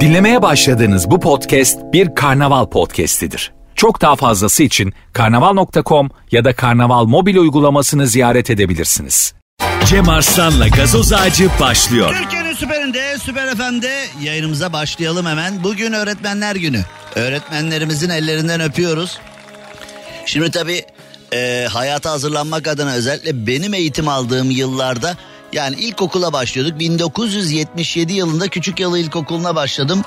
Dinlemeye başladığınız bu podcast bir karnaval podcastidir. Çok daha fazlası için karnaval.com ya da karnaval mobil uygulamasını ziyaret edebilirsiniz. Cem Arslan'la gazoz ağacı başlıyor. Türkiye'nin süperinde, süper FM'de yayınımıza başlayalım hemen. Bugün öğretmenler günü. Öğretmenlerimizin ellerinden öpüyoruz. Şimdi tabii e, hayata hazırlanmak adına özellikle benim eğitim aldığım yıllarda yani ilkokula başlıyorduk. 1977 yılında Küçük Yalı İlkokulu'na başladım.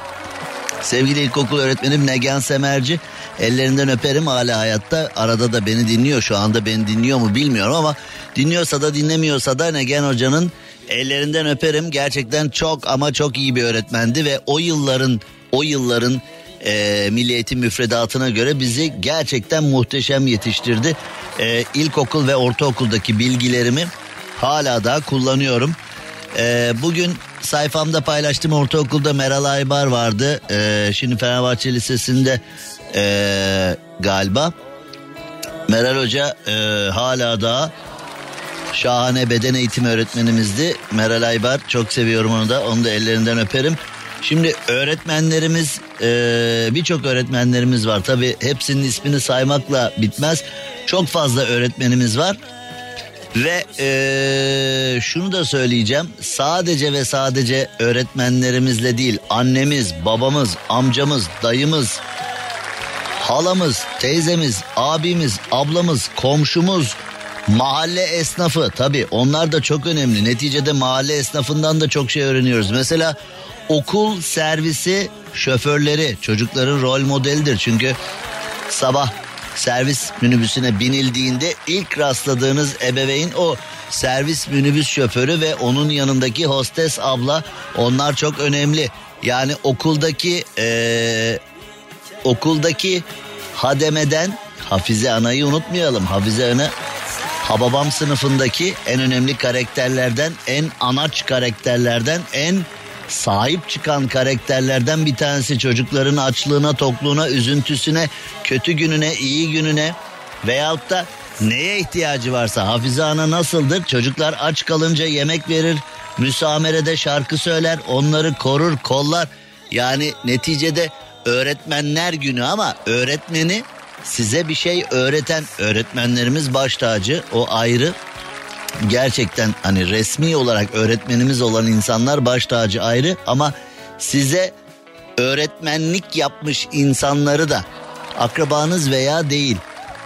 Sevgili ilkokul öğretmenim Negen Semerci. Ellerinden öperim hala hayatta. Arada da beni dinliyor şu anda beni dinliyor mu bilmiyorum ama dinliyorsa da dinlemiyorsa da Negen Hoca'nın ellerinden öperim. Gerçekten çok ama çok iyi bir öğretmendi ve o yılların o yılların e, Milli Eğitim müfredatına göre bizi gerçekten muhteşem yetiştirdi. E, ilkokul ve ortaokuldaki bilgilerimi hala da kullanıyorum. E, bugün sayfamda paylaştığım ortaokulda Meral Aybar vardı. E, şimdi Fenerbahçe Lisesi'nde e, galiba. Meral Hoca e, hala da şahane beden eğitimi öğretmenimizdi. Meral Aybar çok seviyorum onu da onu da ellerinden öperim. Şimdi öğretmenlerimiz e, birçok öğretmenlerimiz var. Tabi hepsinin ismini saymakla bitmez. Çok fazla öğretmenimiz var. Ve e, şunu da söyleyeceğim. Sadece ve sadece öğretmenlerimizle değil annemiz, babamız, amcamız, dayımız, halamız, teyzemiz, abimiz, ablamız, komşumuz, mahalle esnafı tabi onlar da çok önemli. Neticede mahalle esnafından da çok şey öğreniyoruz. Mesela okul servisi şoförleri çocukların rol modelidir. Çünkü sabah servis minibüsüne binildiğinde ilk rastladığınız ebeveyn o servis minibüs şoförü ve onun yanındaki hostes abla onlar çok önemli. Yani okuldaki ee, okuldaki hademeden Hafize Ana'yı unutmayalım. Hafize Ana Hababam sınıfındaki en önemli karakterlerden, en anaç karakterlerden, en sahip çıkan karakterlerden bir tanesi çocukların açlığına, tokluğuna, üzüntüsüne, kötü gününe, iyi gününe veyahut da neye ihtiyacı varsa Hafize Ana nasıldır? Çocuklar aç kalınca yemek verir, müsamerede şarkı söyler, onları korur, kollar. Yani neticede öğretmenler günü ama öğretmeni size bir şey öğreten öğretmenlerimiz baş tacı o ayrı gerçekten hani resmi olarak öğretmenimiz olan insanlar baş tacı ayrı ama size öğretmenlik yapmış insanları da akrabanız veya değil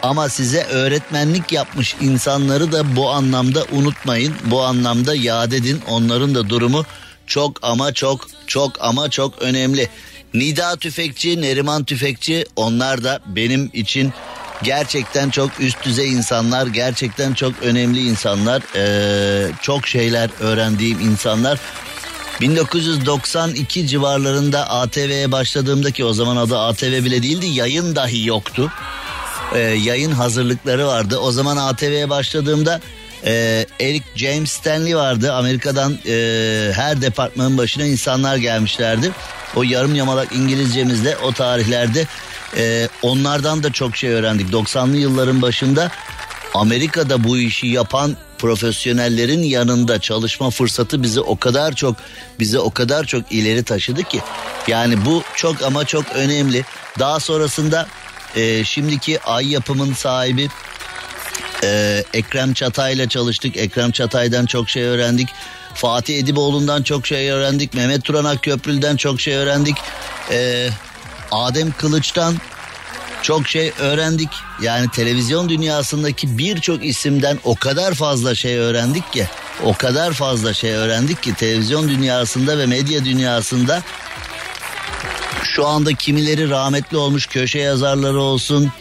ama size öğretmenlik yapmış insanları da bu anlamda unutmayın. Bu anlamda yad edin. Onların da durumu çok ama çok çok ama çok önemli. Nida Tüfekçi, Neriman Tüfekçi onlar da benim için gerçekten çok üst düzey insanlar, gerçekten çok önemli insanlar, ee, çok şeyler öğrendiğim insanlar. 1992 civarlarında ATV'ye başladığımda ki o zaman adı ATV bile değildi yayın dahi yoktu. Ee, yayın hazırlıkları vardı. O zaman ATV'ye başladığımda e, Eric James Stanley vardı. Amerika'dan e, her departmanın başına insanlar gelmişlerdi. O yarım yamalak İngilizcemizle o tarihlerde e, onlardan da çok şey öğrendik. 90'lı yılların başında Amerika'da bu işi yapan profesyonellerin yanında çalışma fırsatı bizi o kadar çok bizi o kadar çok ileri taşıdı ki yani bu çok ama çok önemli. Daha sonrasında e, şimdiki ay yapımın sahibi e, Ekrem Çatay'la çalıştık. Ekrem Çatay'dan çok şey öğrendik. Fatih Ediboğlu'ndan çok şey öğrendik. Mehmet Turanak Köprülü'den çok şey öğrendik. E, Adem Kılıç'tan çok şey öğrendik. Yani televizyon dünyasındaki birçok isimden o kadar fazla şey öğrendik ki o kadar fazla şey öğrendik ki televizyon dünyasında ve medya dünyasında şu anda kimileri rahmetli olmuş köşe yazarları olsun,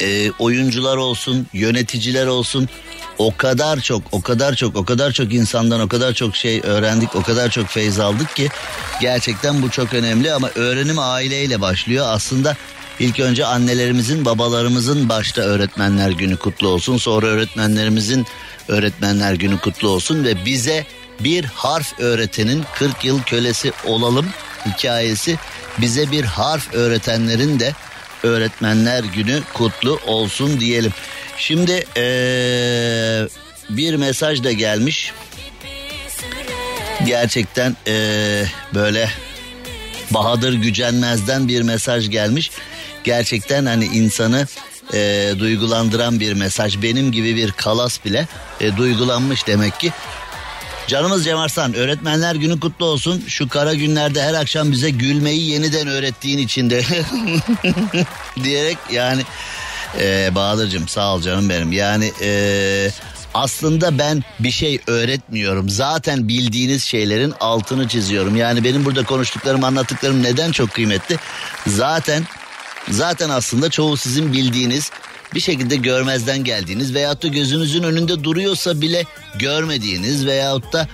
e, oyuncular olsun, yöneticiler olsun o kadar çok, o kadar çok, o kadar çok insandan o kadar çok şey öğrendik, o kadar çok feyz aldık ki gerçekten bu çok önemli ama öğrenim aileyle başlıyor. Aslında ilk önce annelerimizin, babalarımızın başta öğretmenler günü kutlu olsun. Sonra öğretmenlerimizin öğretmenler günü kutlu olsun ve bize bir harf öğretenin 40 yıl kölesi olalım hikayesi bize bir harf öğretenlerin de öğretmenler günü kutlu olsun diyelim. Şimdi ee, bir mesaj da gelmiş. Gerçekten ee, böyle Bahadır Gücenmez'den bir mesaj gelmiş. Gerçekten hani insanı e, duygulandıran bir mesaj. Benim gibi bir kalas bile e, duygulanmış demek ki. Canımız Cem Arslan öğretmenler günü kutlu olsun. Şu kara günlerde her akşam bize gülmeyi yeniden öğrettiğin için de diyerek yani e, Bahadır'cığım sağ ol canım benim. Yani e, aslında ben bir şey öğretmiyorum. Zaten bildiğiniz şeylerin altını çiziyorum. Yani benim burada konuştuklarım anlattıklarım neden çok kıymetli? Zaten zaten aslında çoğu sizin bildiğiniz bir şekilde görmezden geldiğiniz veyahut da gözünüzün önünde duruyorsa bile görmediğiniz veyahut da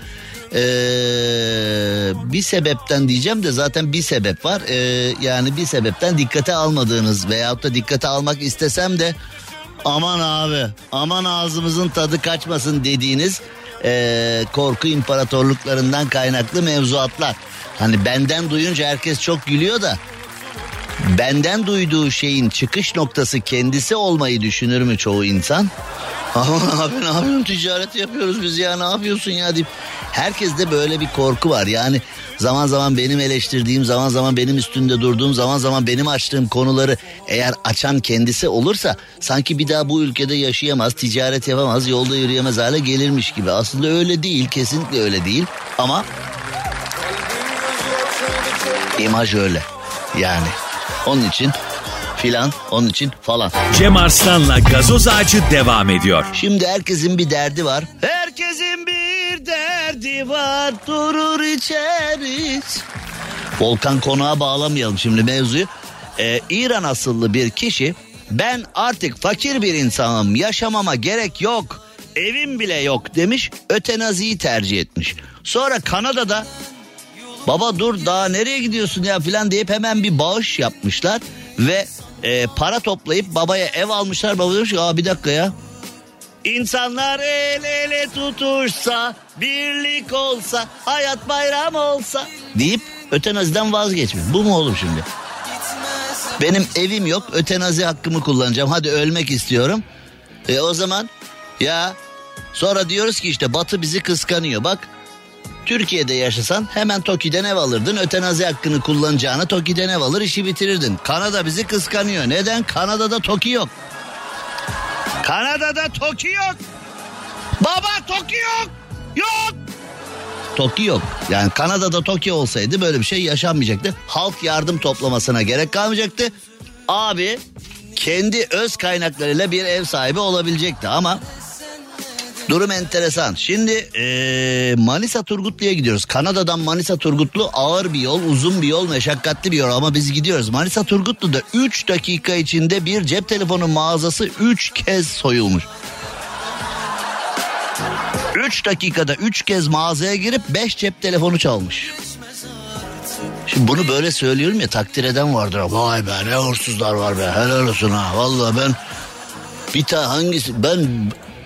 ee, bir sebepten diyeceğim de zaten bir sebep var. Ee, yani bir sebepten dikkate almadığınız veyahut da dikkate almak istesem de aman abi aman ağzımızın tadı kaçmasın dediğiniz ee, korku imparatorluklarından kaynaklı mevzuatlar. Hani benden duyunca herkes çok gülüyor da benden duyduğu şeyin çıkış noktası kendisi olmayı düşünür mü çoğu insan? Aman abi ne yapıyorsun ticaret yapıyoruz biz ya ne yapıyorsun ya deyip. Herkeste böyle bir korku var yani zaman zaman benim eleştirdiğim zaman zaman benim üstünde durduğum zaman zaman benim açtığım konuları eğer açan kendisi olursa sanki bir daha bu ülkede yaşayamaz ticaret yapamaz yolda yürüyemez hale gelirmiş gibi. Aslında öyle değil kesinlikle öyle değil ama imaj öyle yani onun için filan onun için falan. Cem Arslan'la gazoz ağacı devam ediyor. Şimdi herkesin bir derdi var. Herkesin bir derdi var durur içeriz. Volkan konağa bağlamayalım şimdi mevzuyu. Ee, İran asıllı bir kişi ben artık fakir bir insanım yaşamama gerek yok evim bile yok demiş ötenaziyi tercih etmiş. Sonra Kanada'da baba dur daha nereye gidiyorsun ya filan deyip hemen bir bağış yapmışlar ve e, para toplayıp babaya ev almışlar. Baba demiş ki Aa, bir dakika ya. İnsanlar el ele tutuşsa, birlik olsa, hayat bayram olsa deyip ötenaziden vazgeçmiş. Bu mu oğlum şimdi? Benim evim yok, ötenazi hakkımı kullanacağım. Hadi ölmek istiyorum. E o zaman ya sonra diyoruz ki işte Batı bizi kıskanıyor. Bak Türkiye'de yaşasan hemen TOKİ'den ev alırdın. Ötenazi hakkını kullanacağını TOKİ'den ev alır işi bitirirdin. Kanada bizi kıskanıyor. Neden? Kanada'da TOKİ yok. Kanada'da TOKİ yok. Baba TOKİ yok. Yok. TOKİ yok. Yani Kanada'da TOKİ olsaydı böyle bir şey yaşanmayacaktı. Halk yardım toplamasına gerek kalmayacaktı. Abi kendi öz kaynaklarıyla bir ev sahibi olabilecekti ama Durum enteresan. Şimdi ee, Manisa Turgutlu'ya gidiyoruz. Kanada'dan Manisa Turgutlu ağır bir yol, uzun bir yol, meşakkatli bir yol ama biz gidiyoruz. Manisa Turgutlu'da 3 dakika içinde bir cep telefonu mağazası 3 kez soyulmuş. 3 dakikada 3 kez mağazaya girip 5 cep telefonu çalmış. Şimdi bunu böyle söylüyorum ya takdir eden vardır. Vay be ne hırsızlar var be helal olsun ha. Vallahi ben bir tane hangisi ben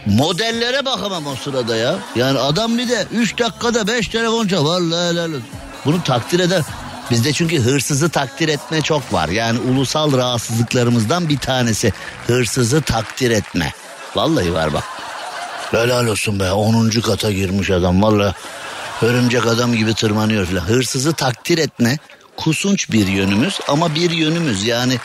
modellere bakamam o sırada ya. Yani adam bir de 3 dakikada 5 telefon çal. Vallahi helal olsun. Bunu takdir eder. Bizde çünkü hırsızı takdir etme çok var. Yani ulusal rahatsızlıklarımızdan bir tanesi hırsızı takdir etme. Vallahi var bak. Helal olsun be 10. kata girmiş adam vallahi örümcek adam gibi tırmanıyor filan. Hırsızı takdir etme kusunç bir yönümüz ama bir yönümüz yani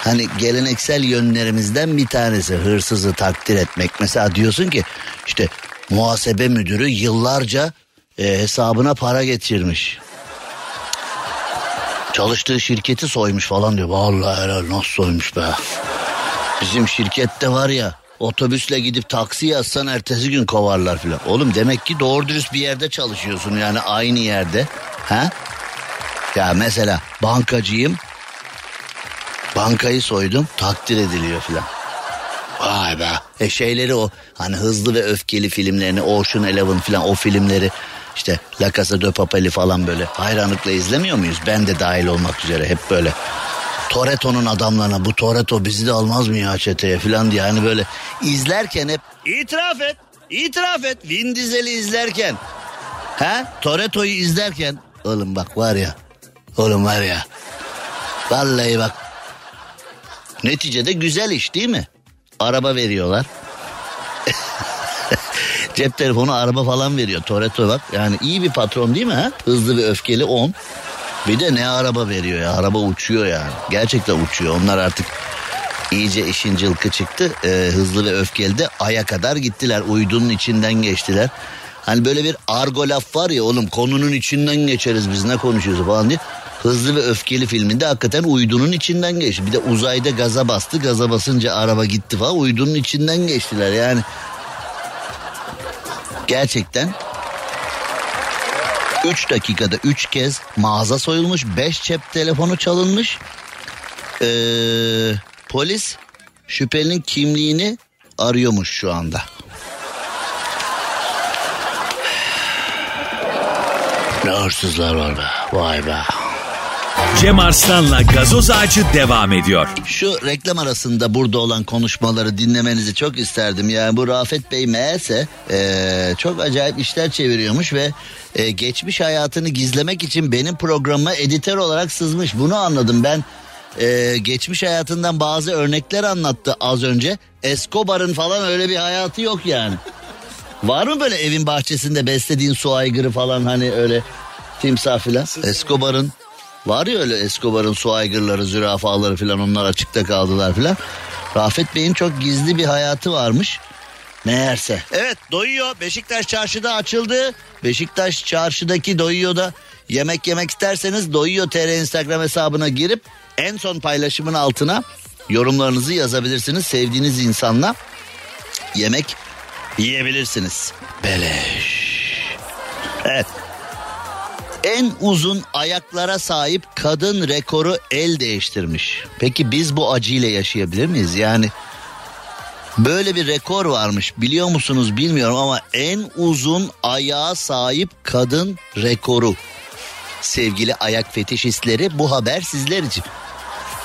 hani geleneksel yönlerimizden bir tanesi hırsızı takdir etmek. Mesela diyorsun ki işte muhasebe müdürü yıllarca e, hesabına para getirmiş. Çalıştığı şirketi soymuş falan diyor. Vallahi helal nasıl soymuş be. Bizim şirkette var ya otobüsle gidip taksi yazsan ertesi gün kovarlar filan. Oğlum demek ki doğru dürüst bir yerde çalışıyorsun yani aynı yerde. Ha? Ya mesela bankacıyım Bankayı soydum takdir ediliyor filan. Vay be. E şeyleri o hani hızlı ve öfkeli filmlerini Ocean Eleven filan o filmleri işte La Casa de Papel'i falan böyle hayranlıkla izlemiyor muyuz? Ben de dahil olmak üzere hep böyle. Toretto'nun adamlarına bu Toretto bizi de almaz mı ya çeteye falan diye hani böyle izlerken hep itiraf et itiraf et Vin Diesel'i izlerken ha Toretto'yu izlerken oğlum bak var ya oğlum var ya vallahi bak Neticede güzel iş değil mi? Araba veriyorlar. Cep telefonu araba falan veriyor. Toretto bak. Yani iyi bir patron değil mi ha? Hızlı ve öfkeli 10. Bir de ne araba veriyor ya. Araba uçuyor yani. Gerçekten uçuyor. Onlar artık iyice işin cılkı çıktı. Ee, hızlı ve öfkeli de aya kadar gittiler. Uydunun içinden geçtiler. Hani böyle bir argo laf var ya oğlum konunun içinden geçeriz biz ne konuşuyoruz falan diye. Hızlı ve Öfkeli filminde hakikaten uydunun içinden geçti. Bir de uzayda gaza bastı. Gaza basınca araba gitti falan. Uydunun içinden geçtiler yani. Gerçekten 3 dakikada 3 kez mağaza soyulmuş. 5 cep telefonu çalınmış. Ee, polis şüphelinin kimliğini arıyormuş şu anda. Ne hırsızlar var be. Vay be. Cem Arslan'la gazoz ağacı devam ediyor. Şu reklam arasında burada olan konuşmaları dinlemenizi çok isterdim. Yani bu Rafet Bey meğerse e, çok acayip işler çeviriyormuş ve e, geçmiş hayatını gizlemek için benim programıma editör olarak sızmış. Bunu anladım ben. E, geçmiş hayatından bazı örnekler anlattı az önce. Escobar'ın falan öyle bir hayatı yok yani. Var mı böyle evin bahçesinde beslediğin su aygırı falan hani öyle timsah filan? Escobar'ın var ya öyle Escobar'ın su aygırları, zürafaları filan onlar açıkta kaldılar filan. Rafet Bey'in çok gizli bir hayatı varmış. Meğerse. Evet doyuyor. Beşiktaş çarşıda açıldı. Beşiktaş çarşıdaki doyuyorda yemek yemek isterseniz doyuyor TR Instagram hesabına girip en son paylaşımın altına yorumlarınızı yazabilirsiniz. Sevdiğiniz insanla yemek yiyebilirsiniz. Beleş. Evet. En uzun ayaklara sahip kadın rekoru el değiştirmiş. Peki biz bu acıyla yaşayabilir miyiz? Yani böyle bir rekor varmış biliyor musunuz bilmiyorum ama en uzun ayağa sahip kadın rekoru. Sevgili ayak fetişistleri bu haber sizler için.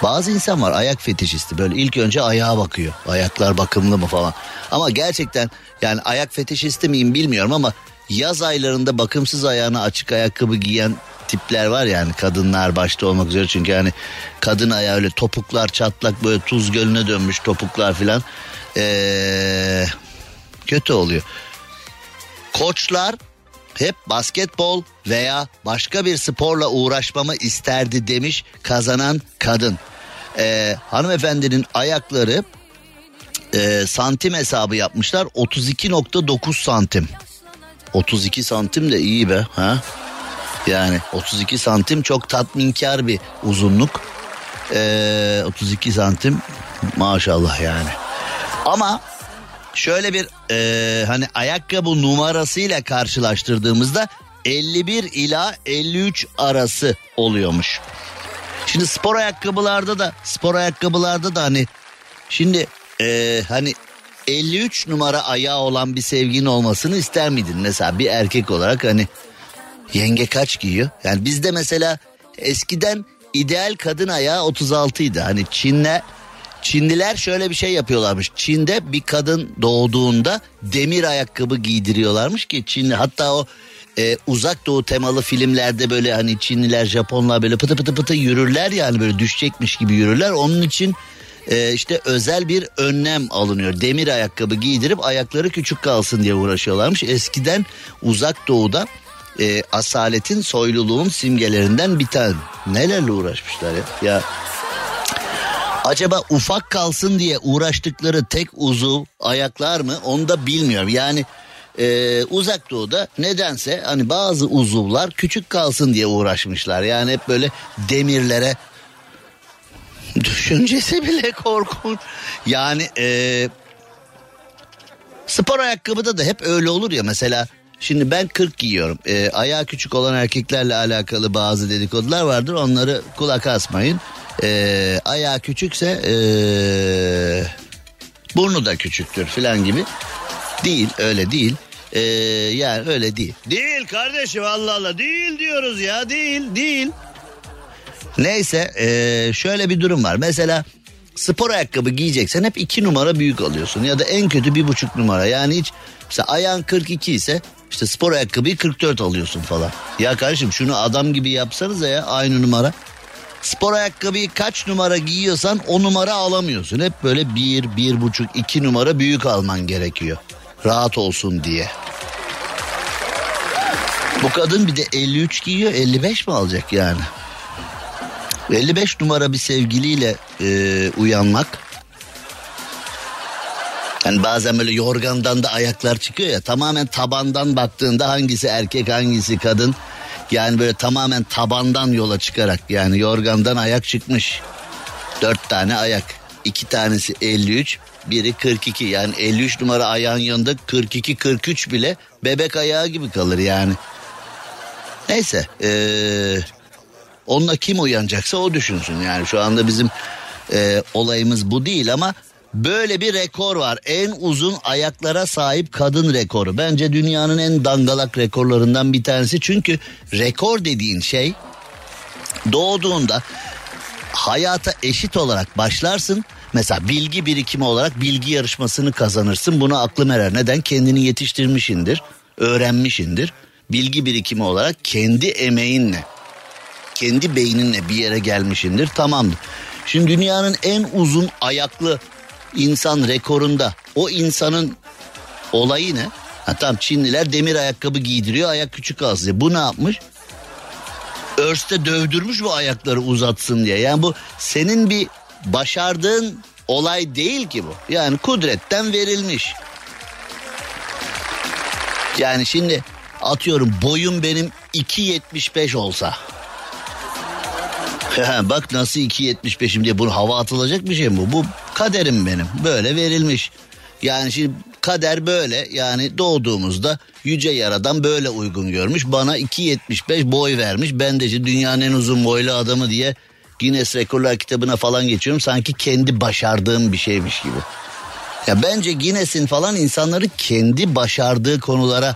Bazı insan var ayak fetişisti böyle ilk önce ayağa bakıyor. Ayaklar bakımlı mı falan. Ama gerçekten yani ayak fetişisti miyim bilmiyorum ama yaz aylarında bakımsız ayağına açık ayakkabı giyen tipler var yani kadınlar başta olmak üzere çünkü yani kadın ayağı öyle topuklar çatlak böyle tuz gölüne dönmüş topuklar filan ee, kötü oluyor. Koçlar hep basketbol veya başka bir sporla uğraşmamı isterdi demiş kazanan kadın. Ee, hanımefendinin ayakları e, santim hesabı yapmışlar 32.9 santim. 32 santim de iyi be ha. Yani 32 santim çok tatminkar bir uzunluk. Ee, 32 santim maşallah yani. Ama şöyle bir e, hani ayakkabı numarasıyla karşılaştırdığımızda 51 ila 53 arası oluyormuş. Şimdi spor ayakkabılarda da spor ayakkabılarda da hani şimdi e, hani 53 numara ayağı olan bir sevginin olmasını ister miydin? Mesela bir erkek olarak hani yenge kaç giyiyor? Yani bizde mesela eskiden ideal kadın ayağı 36 idi. Hani Çin'le Çinliler şöyle bir şey yapıyorlarmış. Çin'de bir kadın doğduğunda demir ayakkabı giydiriyorlarmış ki Çinli hatta o e, uzak doğu temalı filmlerde böyle hani Çinliler Japonlar böyle pıtı pıtı pıtı yürürler yani böyle düşecekmiş gibi yürürler. Onun için e, işte özel bir önlem alınıyor. Demir ayakkabı giydirip ayakları küçük kalsın diye uğraşıyorlarmış. Eskiden uzak doğuda e, asaletin soyluluğun simgelerinden bir tane. Nelerle uğraşmışlar ya. Ya Acaba ufak kalsın diye uğraştıkları tek uzuv ayaklar mı onu da bilmiyorum. Yani e, uzak doğuda nedense hani bazı uzuvlar küçük kalsın diye uğraşmışlar. Yani hep böyle demirlere düşüncesi bile korkunç. Yani e, spor ayakkabıda da hep öyle olur ya mesela Şimdi ben 40 giyiyorum. E, ayağı küçük olan erkeklerle alakalı bazı dedikodular vardır. Onları kulak asmayın. E, ayağı küçükse e, burnu da küçüktür falan gibi. Değil öyle değil. E, yani öyle değil. Değil kardeşim Allah Allah değil diyoruz ya değil değil. Neyse e, şöyle bir durum var. Mesela spor ayakkabı giyeceksen hep iki numara büyük alıyorsun. Ya da en kötü bir buçuk numara. Yani hiç mesela ayağın 42 ise işte spor ayakkabıyı 44 alıyorsun falan. Ya kardeşim şunu adam gibi yapsanıza ya aynı numara. Spor ayakkabıyı kaç numara giyiyorsan o numara alamıyorsun. Hep böyle bir, bir buçuk, iki numara büyük alman gerekiyor. Rahat olsun diye. Bu kadın bir de 53 giyiyor 55 mi alacak yani? 55 numara bir sevgiliyle e, uyanmak. Yani bazen böyle yorgandan da ayaklar çıkıyor ya tamamen tabandan baktığında hangisi erkek hangisi kadın. Yani böyle tamamen tabandan yola çıkarak yani yorgandan ayak çıkmış. Dört tane ayak. iki tanesi 53 biri 42 yani 53 numara ayağın yanında 42-43 bile bebek ayağı gibi kalır yani. Neyse ee, onunla kim uyanacaksa o düşünsün yani şu anda bizim e, olayımız bu değil ama böyle bir rekor var. En uzun ayaklara sahip kadın rekoru. Bence dünyanın en dangalak rekorlarından bir tanesi. Çünkü rekor dediğin şey doğduğunda hayata eşit olarak başlarsın. Mesela bilgi birikimi olarak bilgi yarışmasını kazanırsın. Buna aklım erer. Neden? Kendini yetiştirmişindir, öğrenmişindir. Bilgi birikimi olarak kendi emeğinle, kendi beyninle bir yere gelmişindir. Tamamdır. Şimdi dünyanın en uzun ayaklı insan rekorunda o insanın olayı ne? Ha, tamam Çinliler demir ayakkabı giydiriyor ayak küçük az Bu ne yapmış? Örste dövdürmüş bu ayakları uzatsın diye. Yani bu senin bir başardığın olay değil ki bu. Yani kudretten verilmiş. Yani şimdi atıyorum boyum benim 2.75 olsa. Bak nasıl 2.75'im diye bunu hava atılacak bir şey mi bu? Bu kaderim benim böyle verilmiş. Yani şimdi kader böyle yani doğduğumuzda yüce yaradan böyle uygun görmüş. Bana 2.75 boy vermiş. Ben de işte dünyanın en uzun boylu adamı diye Guinness Rekorlar kitabına falan geçiyorum. Sanki kendi başardığım bir şeymiş gibi. Ya bence Guinness'in falan insanları kendi başardığı konulara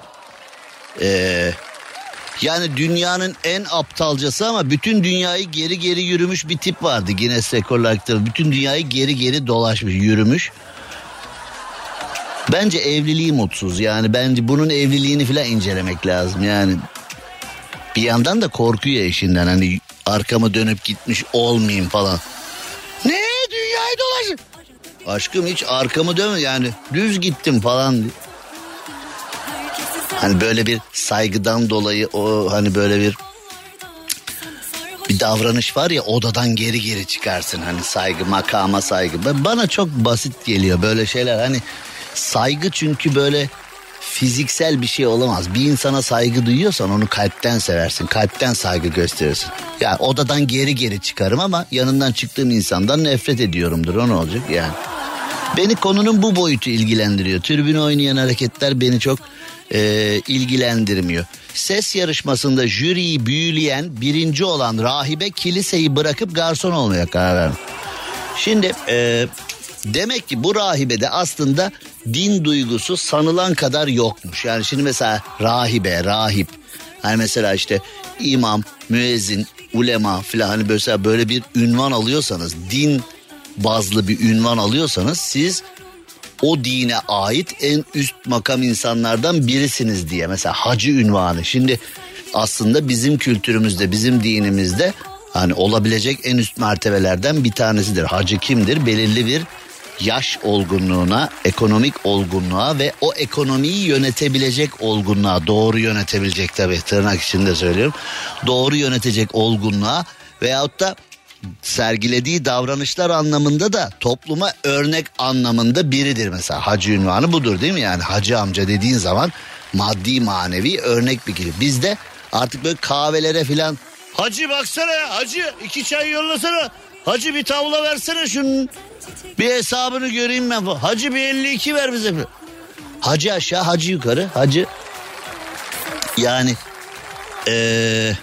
ee, yani dünyanın en aptalcası ama bütün dünyayı geri geri yürümüş bir tip vardı Guinness Rekorlar kitabı. Bütün dünyayı geri geri dolaşmış, yürümüş. Bence evliliği mutsuz. Yani bence bunun evliliğini falan incelemek lazım. Yani bir yandan da korkuyor eşinden. Hani arkamı dönüp gitmiş olmayayım falan. Ne dünyayı dolaşın. Aşkım hiç arkamı dönme yani düz gittim falan. Hani böyle bir saygıdan dolayı o hani böyle bir bir davranış var ya odadan geri geri çıkarsın hani saygı makama saygı. Bana çok basit geliyor böyle şeyler hani saygı çünkü böyle fiziksel bir şey olamaz. Bir insana saygı duyuyorsan onu kalpten seversin. Kalpten saygı gösterirsin. Ya yani odadan geri geri çıkarım ama yanından çıktığım insandan nefret ediyorumdur. O ne olacak yani? Beni konunun bu boyutu ilgilendiriyor. Tribün oynayan hareketler beni çok e, ilgilendirmiyor. Ses yarışmasında jüriyi büyüleyen birinci olan rahibe kiliseyi bırakıp garson olmaya karar vermiş. Şimdi e, demek ki bu rahibede aslında din duygusu sanılan kadar yokmuş. Yani şimdi mesela rahibe, rahip hani mesela işte imam, müezzin, ulema filan hani mesela böyle bir ünvan alıyorsanız din bazlı bir ünvan alıyorsanız siz o dine ait en üst makam insanlardan birisiniz diye mesela hacı ünvanı. Şimdi aslında bizim kültürümüzde bizim dinimizde hani olabilecek en üst mertebelerden bir tanesidir. Hacı kimdir? Belirli bir yaş olgunluğuna, ekonomik olgunluğa ve o ekonomiyi yönetebilecek olgunluğa, doğru yönetebilecek tabii tırnak içinde söylüyorum. Doğru yönetecek olgunluğa veyahut da sergilediği davranışlar anlamında da topluma örnek anlamında biridir mesela. Hacı ünvanı budur değil mi? Yani hacı amca dediğin zaman maddi manevi örnek bir kişi. Bizde artık böyle kahvelere filan Hacı baksana ya hacı iki çay yollasana. Hacı bir tavla versene şunun. Bir hesabını göreyim ben. Hacı bir 52 ver bize. Hacı aşağı hacı yukarı hacı. Yani eee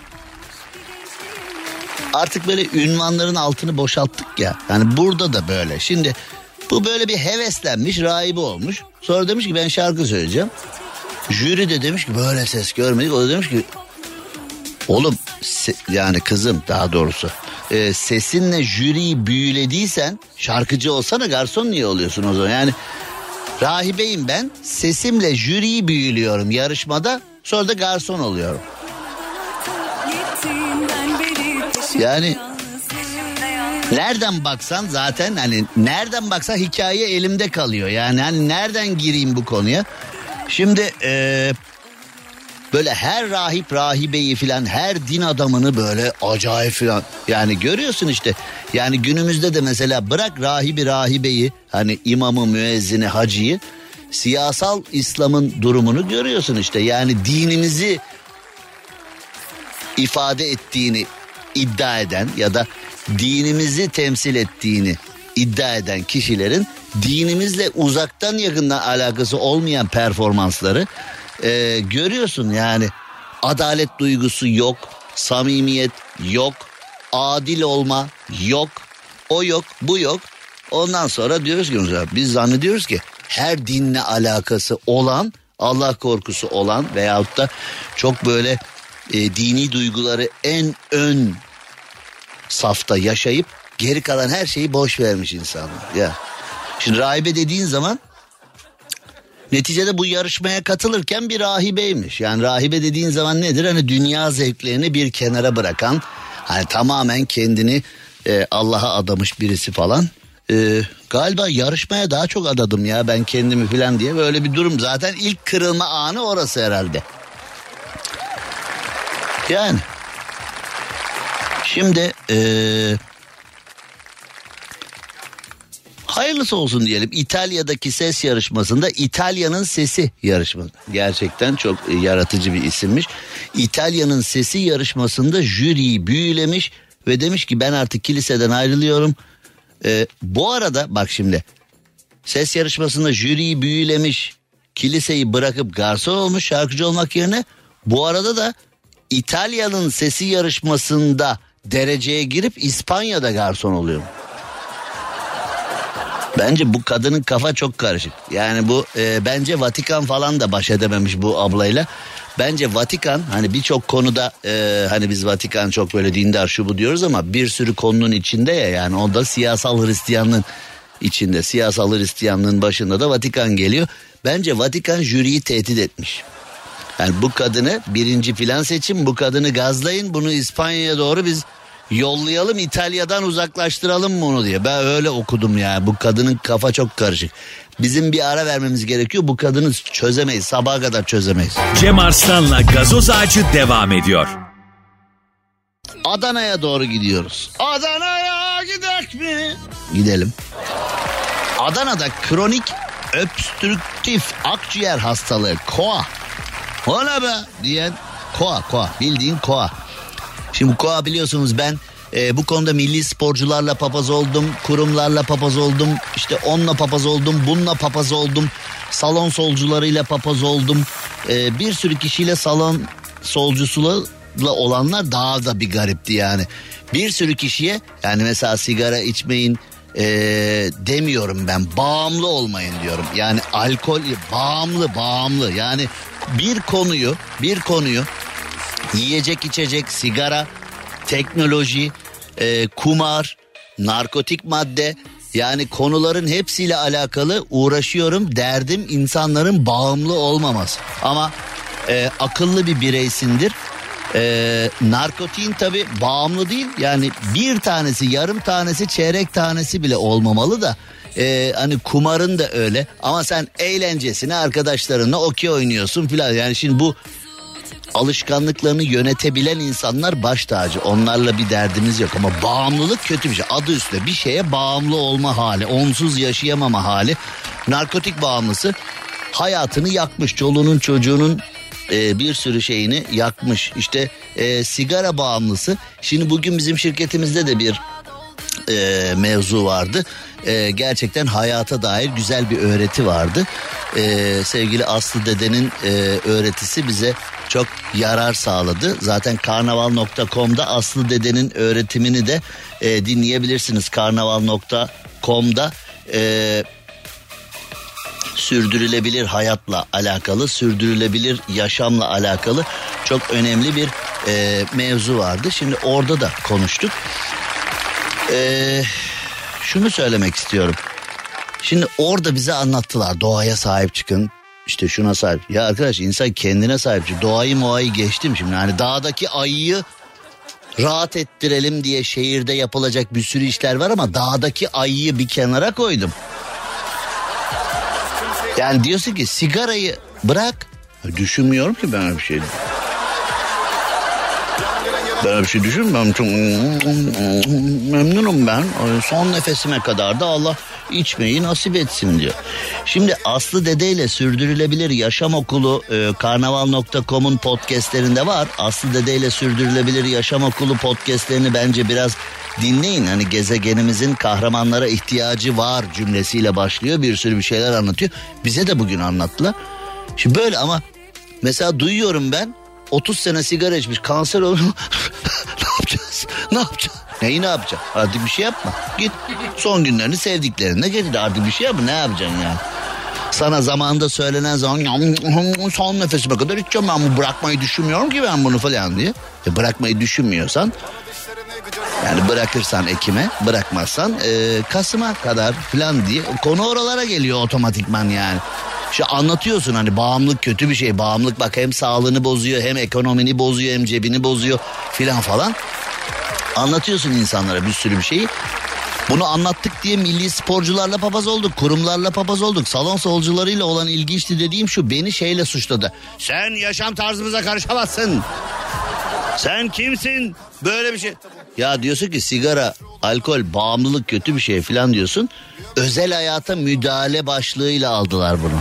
artık böyle ünvanların altını boşalttık ya. Yani burada da böyle. Şimdi bu böyle bir heveslenmiş rahibi olmuş. Sonra demiş ki ben şarkı söyleyeceğim. Jüri de demiş ki böyle ses görmedik. O da demiş ki oğlum yani kızım daha doğrusu e, sesinle jüriyi büyülediysen şarkıcı olsana garson niye oluyorsun o zaman? Yani rahibeyim ben sesimle jüriyi büyülüyorum yarışmada sonra da garson oluyorum. Yani nereden baksan zaten hani nereden baksan hikaye elimde kalıyor. Yani hani nereden gireyim bu konuya? Şimdi e, böyle her rahip rahibeyi filan her din adamını böyle acayip filan yani görüyorsun işte yani günümüzde de mesela bırak rahibi rahibeyi hani imamı müezzini hacıyı siyasal İslam'ın durumunu görüyorsun işte yani dinimizi ifade ettiğini iddia eden ya da dinimizi temsil ettiğini iddia eden kişilerin dinimizle uzaktan yakından alakası olmayan performansları e, görüyorsun yani adalet duygusu yok, samimiyet yok, adil olma yok, o yok, bu yok. Ondan sonra diyoruz ki biz zannediyoruz ki her dinle alakası olan Allah korkusu olan veyahut da çok böyle e, dini duyguları en ön safta yaşayıp geri kalan her şeyi boş vermiş insanlar. Ya. Şimdi rahibe dediğin zaman neticede bu yarışmaya katılırken bir rahibeymiş. Yani rahibe dediğin zaman nedir? Hani dünya zevklerini bir kenara bırakan hani tamamen kendini e, Allah'a adamış birisi falan. E, galiba yarışmaya daha çok adadım ya ben kendimi falan diye böyle bir durum. Zaten ilk kırılma anı orası herhalde. Yani şimdi eee hayırlısı olsun diyelim. İtalya'daki ses yarışmasında İtalya'nın sesi yarışması. Gerçekten çok yaratıcı bir isimmiş. İtalya'nın sesi yarışmasında jüriyi büyülemiş ve demiş ki ben artık kiliseden ayrılıyorum. Ee, bu arada bak şimdi ses yarışmasında jüriyi büyülemiş kiliseyi bırakıp garson olmuş şarkıcı olmak yerine bu arada da İtalya'nın sesi yarışmasında dereceye girip İspanya'da garson oluyor. Bence bu kadının kafa çok karışık. Yani bu e, bence Vatikan falan da baş edememiş bu ablayla. Bence Vatikan hani birçok konuda e, hani biz Vatikan çok böyle dindar şu bu diyoruz ama bir sürü konunun içinde ya yani o da siyasal Hristiyanlığın içinde. Siyasal Hristiyanlığın başında da Vatikan geliyor. Bence Vatikan jüriyi tehdit etmiş. Yani bu kadını birinci filan seçin bu kadını gazlayın bunu İspanya'ya doğru biz yollayalım İtalya'dan uzaklaştıralım bunu diye. Ben öyle okudum ya bu kadının kafa çok karışık. Bizim bir ara vermemiz gerekiyor bu kadını çözemeyiz sabaha kadar çözemeyiz. Cem Arslan'la gazoz ağacı devam ediyor. Adana'ya doğru gidiyoruz. Adana'ya gidek mi? Gidelim. Adana'da kronik obstrüktif akciğer hastalığı KOA. O ne be diyen KOA KOA bildiğin KOA. Şimdi KOA biliyorsunuz ben e, bu konuda milli sporcularla papaz oldum, kurumlarla papaz oldum, işte onunla papaz oldum, bununla papaz oldum, salon solcularıyla papaz oldum. E, bir sürü kişiyle salon solcusuyla olanlar daha da bir garipti yani. Bir sürü kişiye yani mesela sigara içmeyin e, demiyorum ben bağımlı olmayın diyorum. Yani alkol bağımlı bağımlı yani bir konuyu bir konuyu yiyecek içecek sigara teknoloji e, kumar narkotik madde. Yani konuların hepsiyle alakalı uğraşıyorum. Derdim insanların bağımlı olmaması. Ama e, akıllı bir bireysindir. Ee, narkotiğin tabi bağımlı değil. Yani bir tanesi yarım tanesi çeyrek tanesi bile olmamalı da e, hani kumarın da öyle. Ama sen eğlencesine arkadaşlarınla okey oynuyorsun filan. Yani şimdi bu alışkanlıklarını yönetebilen insanlar baş tacı. Onlarla bir derdimiz yok ama bağımlılık kötü bir şey. Adı üstünde bir şeye bağımlı olma hali, onsuz yaşayamama hali. Narkotik bağımlısı hayatını yakmış. Çoluğunun çocuğunun e, bir sürü şeyini yakmış. İşte e, sigara bağımlısı. Şimdi bugün bizim şirketimizde de bir e, mevzu vardı. E, gerçekten hayata dair güzel bir öğreti vardı. E, sevgili Aslı Dede'nin e, öğretisi bize çok yarar sağladı. Zaten karnaval.com'da Aslı Dede'nin öğretimini de e, dinleyebilirsiniz. Karnaval.com'da e, sürdürülebilir hayatla alakalı, sürdürülebilir yaşamla alakalı çok önemli bir e, mevzu vardı. Şimdi orada da konuştuk. E, şunu söylemek istiyorum. Şimdi orada bize anlattılar doğaya sahip çıkın. İşte şuna sahip. Ya arkadaş insan kendine sahip çık. Doğayı muayı geçtim şimdi. Yani dağdaki ayıyı rahat ettirelim diye şehirde yapılacak bir sürü işler var ama dağdaki ayıyı bir kenara koydum. Yani diyorsun ki sigarayı Bırak. Düşünmüyorum ki ben bir şey. Ben bir şey düşünmüyorum. Çok memnunum ben. Son nefesime kadar da Allah içmeyi nasip etsin diyor. Şimdi Aslı Dede ile Sürdürülebilir Yaşam Okulu e, karnaval.com'un podcastlerinde var. Aslı Dede ile Sürdürülebilir Yaşam Okulu podcastlerini bence biraz dinleyin. Hani gezegenimizin kahramanlara ihtiyacı var cümlesiyle başlıyor. Bir sürü bir şeyler anlatıyor. Bize de bugün anlattılar. Şimdi böyle ama mesela duyuyorum ben 30 sene sigara içmiş kanser olur ne yapacağız? Ne yapacağız? Neyi ne yapacaksın? Artık bir şey yapma. Git son günlerini sevdiklerine getir. Artık bir şey yapma ne yapacaksın yani? Sana zamanında söylenen zaman son nefesime kadar içeceğim ben bunu bırakmayı düşünmüyorum ki ben bunu falan diye. E bırakmayı düşünmüyorsan yani bırakırsan Ekim'e bırakmazsan e, Kasım'a kadar falan diye konu oralara geliyor otomatikman yani. İşte anlatıyorsun hani bağımlılık kötü bir şey. Bağımlılık bak hem sağlığını bozuyor hem ekonomini bozuyor hem cebini bozuyor filan falan. Anlatıyorsun insanlara bir sürü bir şeyi. Bunu anlattık diye milli sporcularla papaz olduk, kurumlarla papaz olduk. Salon solcularıyla olan ilginçti dediğim şu beni şeyle suçladı. Sen yaşam tarzımıza karışamazsın. Sen kimsin? Böyle bir şey. Ya diyorsun ki sigara, alkol, bağımlılık kötü bir şey falan diyorsun. Özel hayata müdahale başlığıyla aldılar bunu.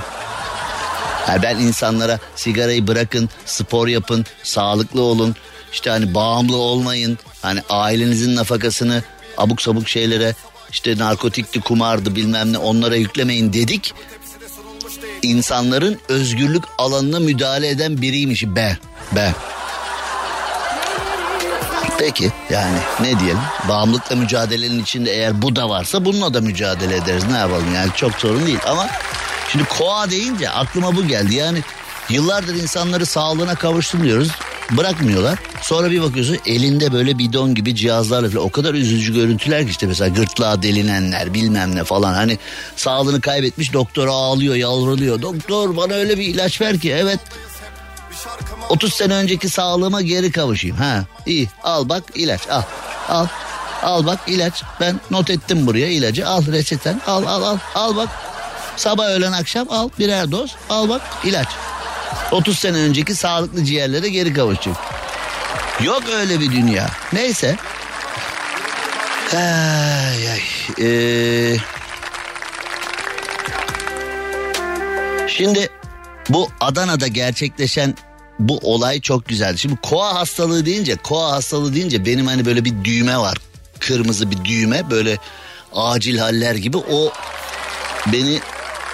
Yani ben insanlara sigarayı bırakın, spor yapın, sağlıklı olun. İşte hani bağımlı olmayın. Hani ailenizin nafakasını abuk sabuk şeylere işte narkotikti, kumardı bilmem ne onlara yüklemeyin dedik. İnsanların özgürlük alanına müdahale eden biriymiş be. Be. Peki yani ne diyelim? Bağımlılıkla mücadelenin içinde eğer bu da varsa bununla da mücadele ederiz. Ne yapalım yani? Çok sorun değil. Ama şimdi koa deyince aklıma bu geldi. Yani yıllardır insanları sağlığına kavuştum diyoruz bırakmıyorlar. Sonra bir bakıyorsun elinde böyle bidon gibi cihazlarla falan. O kadar üzücü görüntüler ki işte mesela gırtlağı delinenler bilmem ne falan. Hani sağlığını kaybetmiş doktora ağlıyor yalvarıyor doktor bana öyle bir ilaç ver ki evet 30 sene önceki sağlığıma geri kavuşayım. Ha iyi al bak ilaç al. Al. Al bak ilaç. Ben not ettim buraya ilacı. Al reçeten. Al al al. Al bak. Sabah öğlen akşam al birer doz. Al bak ilaç. 30 sene önceki sağlıklı ciğerlere geri kavuşacak. Yok öyle bir dünya. Neyse. Ay, ay. Ee... Şimdi bu Adana'da gerçekleşen bu olay çok güzeldi. Şimdi koa hastalığı deyince, koa hastalığı deyince benim hani böyle bir düğme var. Kırmızı bir düğme böyle acil haller gibi o beni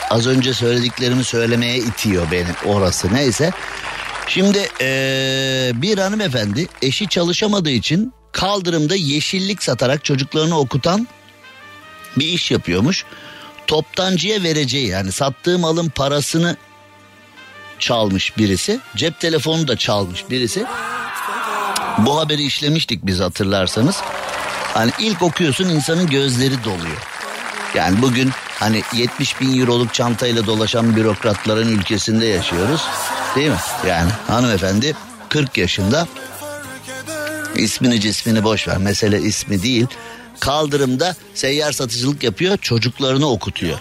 az önce söylediklerimi söylemeye itiyor beni orası neyse. Şimdi ee, bir hanımefendi eşi çalışamadığı için kaldırımda yeşillik satarak çocuklarını okutan bir iş yapıyormuş. Toptancıya vereceği yani sattığı malın parasını çalmış birisi. Cep telefonu da çalmış birisi. Bu haberi işlemiştik biz hatırlarsanız. Hani ilk okuyorsun insanın gözleri doluyor. Yani bugün hani 70 bin euroluk çantayla dolaşan bürokratların ülkesinde yaşıyoruz. Değil mi? Yani hanımefendi 40 yaşında ismini cismini boş ver. Mesele ismi değil. Kaldırımda seyyar satıcılık yapıyor çocuklarını okutuyor.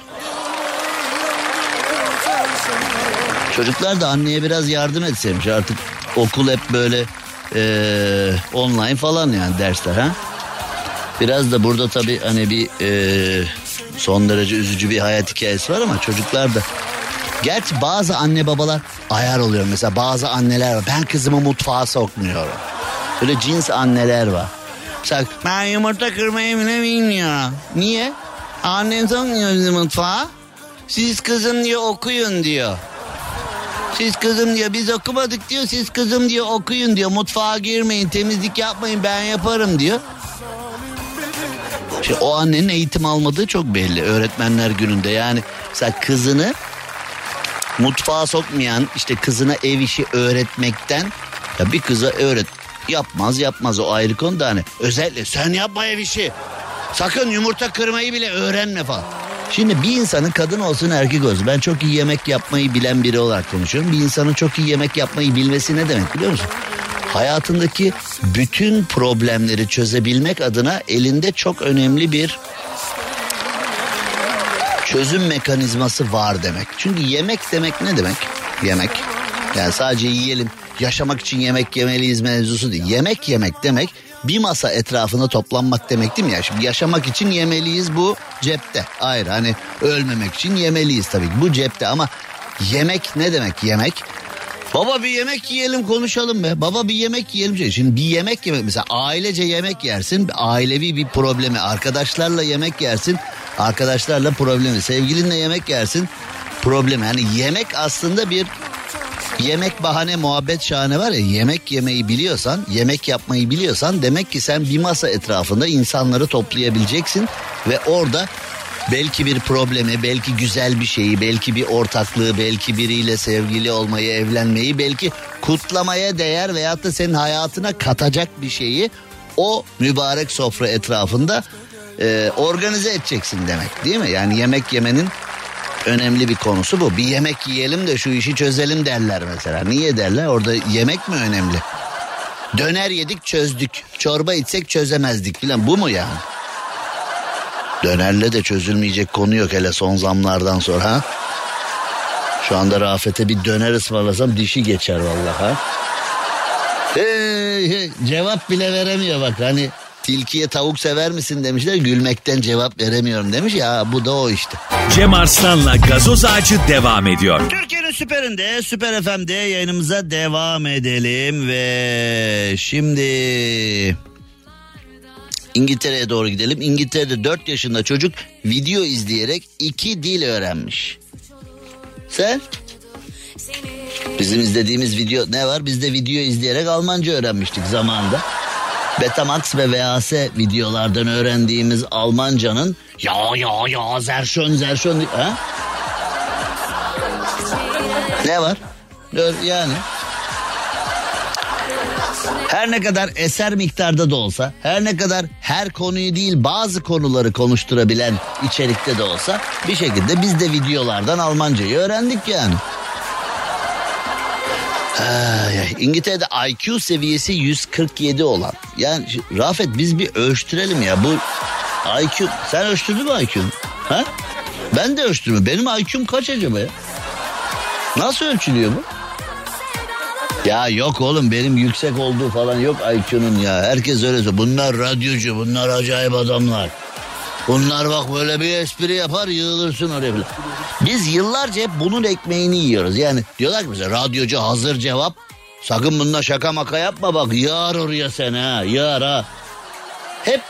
Çocuklar da anneye biraz yardım etseymiş artık okul hep böyle e, online falan yani dersler ha. Biraz da burada tabii hani bir e, son derece üzücü bir hayat hikayesi var ama çocuklar da Gerçi bazı anne babalar ayar oluyor mesela bazı anneler var. Ben kızımı mutfağa sokmuyorum. Böyle cins anneler var. Mesela ben yumurta kırmayı bile bilmiyorum. Niye? Annem sokmuyor bizi mutfağa. Siz kızım diyor okuyun diyor. Siz kızım diyor biz okumadık diyor. Siz kızım diyor okuyun diyor. Mutfağa girmeyin temizlik yapmayın ben yaparım diyor. İşte o annenin eğitim almadığı çok belli öğretmenler gününde. Yani mesela kızını mutfağa sokmayan işte kızına ev işi öğretmekten ya bir kıza öğret yapmaz yapmaz o ayrı konu da hani özellikle sen yapma ev işi sakın yumurta kırmayı bile öğrenme falan. Şimdi bir insanın kadın olsun erkek olsun ben çok iyi yemek yapmayı bilen biri olarak konuşuyorum. Bir insanın çok iyi yemek yapmayı bilmesi ne demek biliyor musun? Hayatındaki bütün problemleri çözebilmek adına elinde çok önemli bir çözüm mekanizması var demek. Çünkü yemek demek ne demek? Yemek. Yani sadece yiyelim. Yaşamak için yemek yemeliyiz mevzusu değil. Yemek yemek demek bir masa etrafında toplanmak demek değil mi ya? Şimdi yaşamak için yemeliyiz bu cepte. Hayır hani ölmemek için yemeliyiz tabii ki bu cepte ama yemek ne demek yemek? Baba bir yemek yiyelim konuşalım be. Baba bir yemek yiyelim. Şimdi bir yemek yemek mesela ailece yemek yersin. Ailevi bir problemi. Arkadaşlarla yemek yersin. Arkadaşlarla problemi. Sevgilinle yemek yersin. Problemi. Yani yemek aslında bir yemek bahane muhabbet şahane var ya yemek yemeyi biliyorsan yemek yapmayı biliyorsan demek ki sen bir masa etrafında insanları toplayabileceksin ve orada belki bir problemi, belki güzel bir şeyi, belki bir ortaklığı, belki biriyle sevgili olmayı, evlenmeyi, belki kutlamaya değer veyahut da senin hayatına katacak bir şeyi o mübarek sofra etrafında e, organize edeceksin demek değil mi? Yani yemek yemenin önemli bir konusu bu. Bir yemek yiyelim de şu işi çözelim derler mesela. Niye derler? Orada yemek mi önemli? Döner yedik çözdük. Çorba içsek çözemezdik filan. Bu mu yani? Dönerle de çözülmeyecek konu yok hele son zamlardan sonra ha. Şu anda Rafet'e bir döner ısmarlasam dişi geçer vallahi ha. Hey, cevap bile veremiyor bak hani tilkiye tavuk sever misin demişler gülmekten cevap veremiyorum demiş ya bu da o işte. Cem Arslan'la gazoz ağacı devam ediyor. Türkiye'nin süperinde Süper FM'de yayınımıza devam edelim ve şimdi İngiltere'ye doğru gidelim. İngiltere'de 4 yaşında çocuk video izleyerek iki dil öğrenmiş. Sen? Bizim izlediğimiz video ne var? Biz de video izleyerek Almanca öğrenmiştik zamanında. Betamax ve VHS videolardan öğrendiğimiz Almancanın ya ya ya zerşön zerşön ha? Ne var? Yani her ne kadar eser miktarda da olsa, her ne kadar her konuyu değil bazı konuları konuşturabilen içerikte de olsa bir şekilde biz de videolardan Almancayı öğrendik yani. Ay, İngiltere'de IQ seviyesi 147 olan. Yani Rafet biz bir ölçtürelim ya bu IQ. Sen ölçtürdün mü IQ'nu? Ha? Ben de ölçtürme. Benim IQ'm kaç acaba ya? Nasıl ölçülüyor bu? Ya yok oğlum benim yüksek olduğu falan yok IQ'nun ya. Herkes öyle söylüyor. Bunlar radyocu, bunlar acayip adamlar. Bunlar bak böyle bir espri yapar yığılırsın oraya bile. Biz yıllarca hep bunun ekmeğini yiyoruz. Yani diyorlar ki mesela radyocu hazır cevap. Sakın bununla şaka maka yapma bak yağar oraya sen ha yağar ha. Hep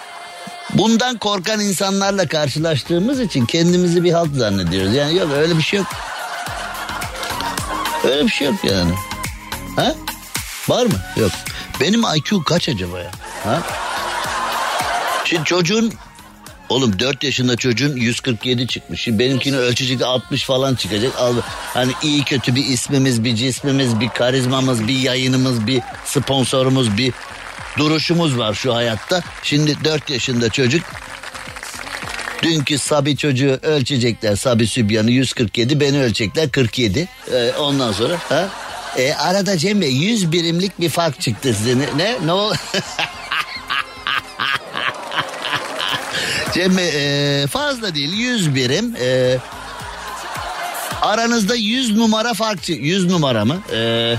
bundan korkan insanlarla karşılaştığımız için kendimizi bir halt zannediyoruz. Yani yok öyle bir şey yok. Öyle bir şey yok yani. Ha? Var mı? Yok. Benim IQ kaç acaba ya? Ha? Şimdi çocuğun Oğlum 4 yaşında çocuğun 147 çıkmış. Benimkini ölçecekte 60 falan çıkacak. Al, hani iyi kötü bir ismimiz, bir cismimiz, bir karizmamız, bir yayınımız, bir sponsorumuz, bir duruşumuz var şu hayatta. Şimdi 4 yaşında çocuk Dünkü Sabi çocuğu ölçecekler Sabi Sübyan'ı 147 beni ölçecekler 47 ee, ondan sonra ha? E, arada Cem Bey 100 birimlik bir fark çıktı size ne ne, ne ol Cem Bey e, fazla değil 100 birim. E, aranızda 100 numara fark 100 numara mı? E,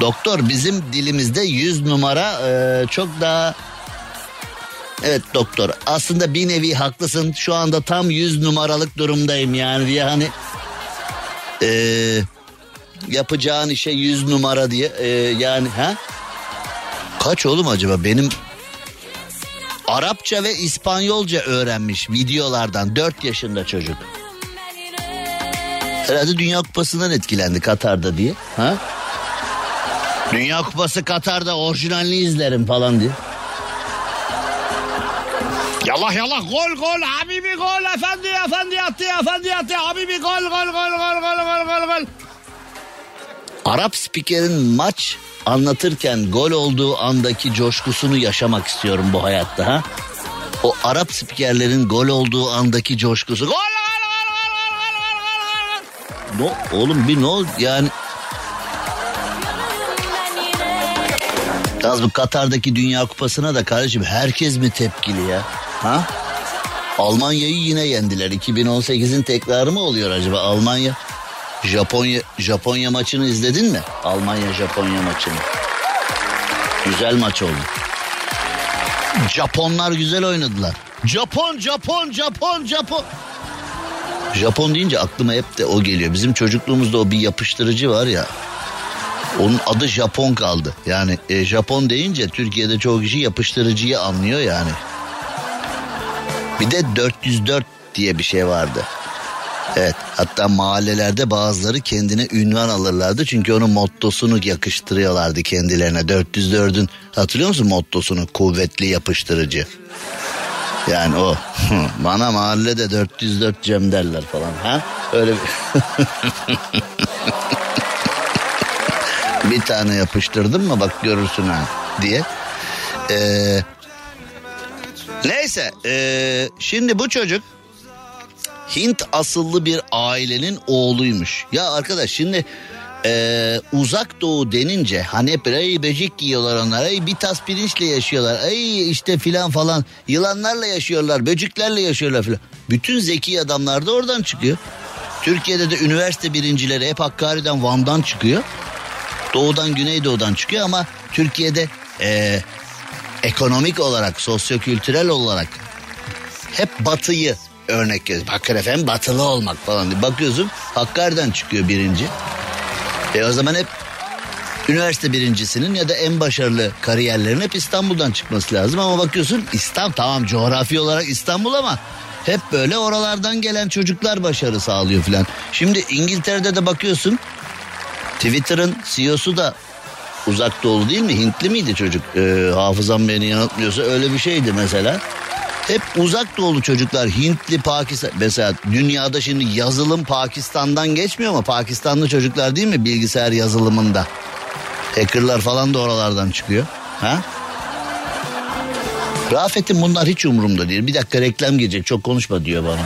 doktor bizim dilimizde 100 numara e, çok daha Evet doktor. Aslında bir nevi haklısın. Şu anda tam 100 numaralık durumdayım yani. Diye hani e, yapacağın işe 100 numara diye e, yani ha? Kaç oğlum acaba? Benim Arapça ve İspanyolca öğrenmiş videolardan 4 yaşında çocuk. Herhalde Dünya Kupası'ndan etkilendi Katar'da diye. Ha? Dünya Kupası Katar'da orijinalini izlerim falan diye. Yallah yallah gol gol Habibi gol efendi efendi attı efendi attı Habibi gol gol gol gol gol gol gol gol. Arap spikerin maç anlatırken gol olduğu andaki coşkusunu yaşamak istiyorum bu hayatta ha. O Arap spikerlerin gol olduğu andaki coşkusu. Gol gol gol gol gol gol. No, oğlum bir ne ol yani. Yalnız bu Katar'daki Dünya Kupası'na da kardeşim herkes mi tepkili ya? Ha? Almanya'yı yine yendiler. 2018'in tekrarı mı oluyor acaba Almanya? Japonya Japonya maçını izledin mi? Almanya Japonya maçını. Güzel maç oldu. Japonlar güzel oynadılar. Japon, Japon, Japon, Japon. Japon deyince aklıma hep de o geliyor. Bizim çocukluğumuzda o bir yapıştırıcı var ya. Onun adı Japon kaldı. Yani e, Japon deyince Türkiye'de çoğu kişi yapıştırıcıyı anlıyor yani. Bir de 404 diye bir şey vardı. Evet hatta mahallelerde bazıları kendine ünvan alırlardı. Çünkü onun mottosunu yakıştırıyorlardı kendilerine. 404'ün hatırlıyor musun mottosunu kuvvetli yapıştırıcı. Yani o bana mahallede 404 Cem derler falan ha öyle bir... bir tane yapıştırdım mı bak görürsün ha diye. Ee, neyse ee, şimdi bu çocuk Hint asıllı bir ailenin oğluymuş. Ya arkadaş şimdi ee, uzak doğu denince hani hep ay böcek yiyorlar onlar ay bir tas pirinçle yaşıyorlar ay işte filan falan yılanlarla yaşıyorlar böceklerle yaşıyorlar filan. Bütün zeki adamlar da oradan çıkıyor. Türkiye'de de üniversite birincileri hep Hakkari'den Van'dan çıkıyor. Doğudan Güneydoğu'dan çıkıyor ama Türkiye'de ee, ekonomik olarak sosyokültürel olarak hep batıyı örnek. Bakın efendim batılı olmak falan diye bakıyorsun Hakkari'den çıkıyor birinci. E o zaman hep üniversite birincisinin ya da en başarılı kariyerlerin hep İstanbul'dan çıkması lazım. Ama bakıyorsun İstanbul tamam coğrafi olarak İstanbul ama hep böyle oralardan gelen çocuklar başarı sağlıyor filan. Şimdi İngiltere'de de bakıyorsun Twitter'ın CEO'su da uzak doğulu değil mi? Hintli miydi çocuk? Ee, hafızam beni yanıltmıyorsa öyle bir şeydi mesela. Hep uzak doğulu çocuklar Hintli Pakistan mesela dünyada şimdi yazılım Pakistan'dan geçmiyor mu? Pakistanlı çocuklar değil mi bilgisayar yazılımında? Hackerlar falan da oralardan çıkıyor. Ha? Rafet'in bunlar hiç umurumda değil. Bir dakika reklam girecek çok konuşma diyor bana.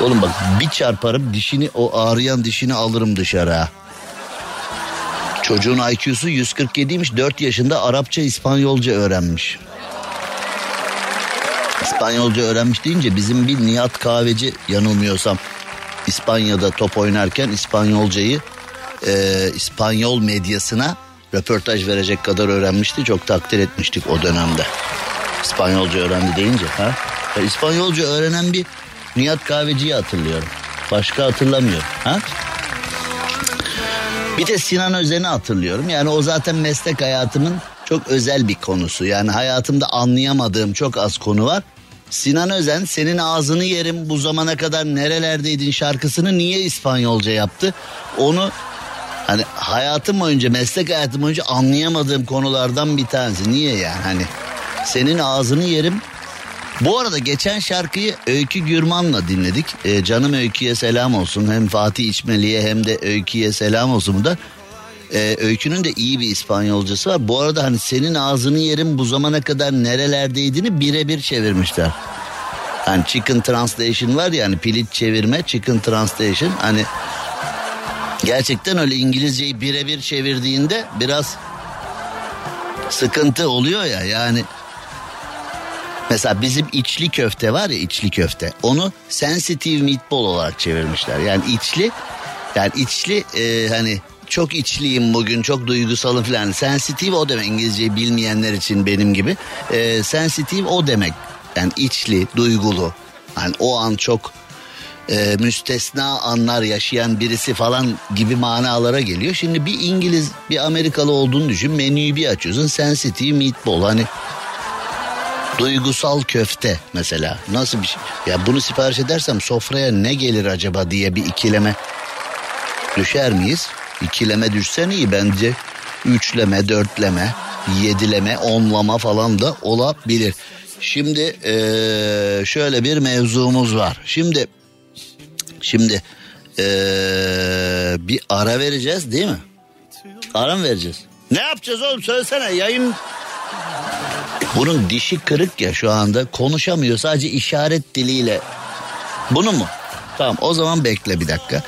Oğlum bak bir çarparım dişini o ağrıyan dişini alırım dışarı ha. Çocuğun IQ'su 147'ymiş 4 yaşında Arapça İspanyolca öğrenmiş. İspanyolca öğrenmiş deyince bizim bir Nihat Kahveci yanılmıyorsam İspanya'da top oynarken İspanyolcayı e, İspanyol medyasına röportaj verecek kadar öğrenmişti. Çok takdir etmiştik o dönemde. İspanyolca öğrendi deyince. Ha? Ben İspanyolca öğrenen bir Nihat Kahveci'yi hatırlıyorum. Başka hatırlamıyorum. Ha? Bir de Sinan Özen'i hatırlıyorum. Yani o zaten meslek hayatımın çok özel bir konusu. Yani hayatımda anlayamadığım çok az konu var. Sinan Özen senin ağzını yerim bu zamana kadar nerelerdeydin şarkısını niye İspanyolca yaptı? Onu hani hayatım boyunca meslek hayatım boyunca anlayamadığım konulardan bir tanesi. Niye yani hani senin ağzını yerim. Bu arada geçen şarkıyı Öykü Gürman'la dinledik. Ee, canım Öykü'ye selam olsun. Hem Fatih İçmeli'ye hem de Öykü'ye selam olsun bu da. Ee, Öykü'nün de iyi bir İspanyolcası var. Bu arada hani senin ağzını yerim bu zamana kadar nerelerdeydini birebir çevirmişler. Hani chicken translation var ya hani pilit çevirme chicken translation hani gerçekten öyle İngilizceyi birebir çevirdiğinde biraz sıkıntı oluyor ya yani Mesela bizim içli köfte var ya içli köfte. Onu sensitive meatball olarak çevirmişler. Yani içli yani içli e, hani çok içliyim bugün çok duygusalım falan. Sensitive o demek İngilizceyi bilmeyenler için benim gibi. E, sensitive o demek. Yani içli, duygulu. Yani o an çok e, müstesna anlar yaşayan birisi falan gibi manalara geliyor. Şimdi bir İngiliz bir Amerikalı olduğunu düşün menüyü bir açıyorsun sensitive meatball hani duygusal köfte mesela nasıl bir şey ya bunu sipariş edersem sofraya ne gelir acaba diye bir ikileme düşer miyiz? İkileme düşsen iyi bence üçleme dörtleme yedileme onlama falan da olabilir. Şimdi ee, şöyle bir mevzumuz var. Şimdi şimdi ee, bir ara vereceğiz değil mi? Ara mı vereceğiz? Ne yapacağız oğlum söylesene yayın bunun dişi kırık ya şu anda konuşamıyor sadece işaret diliyle. Bunu mu? Tamam o zaman bekle bir dakika.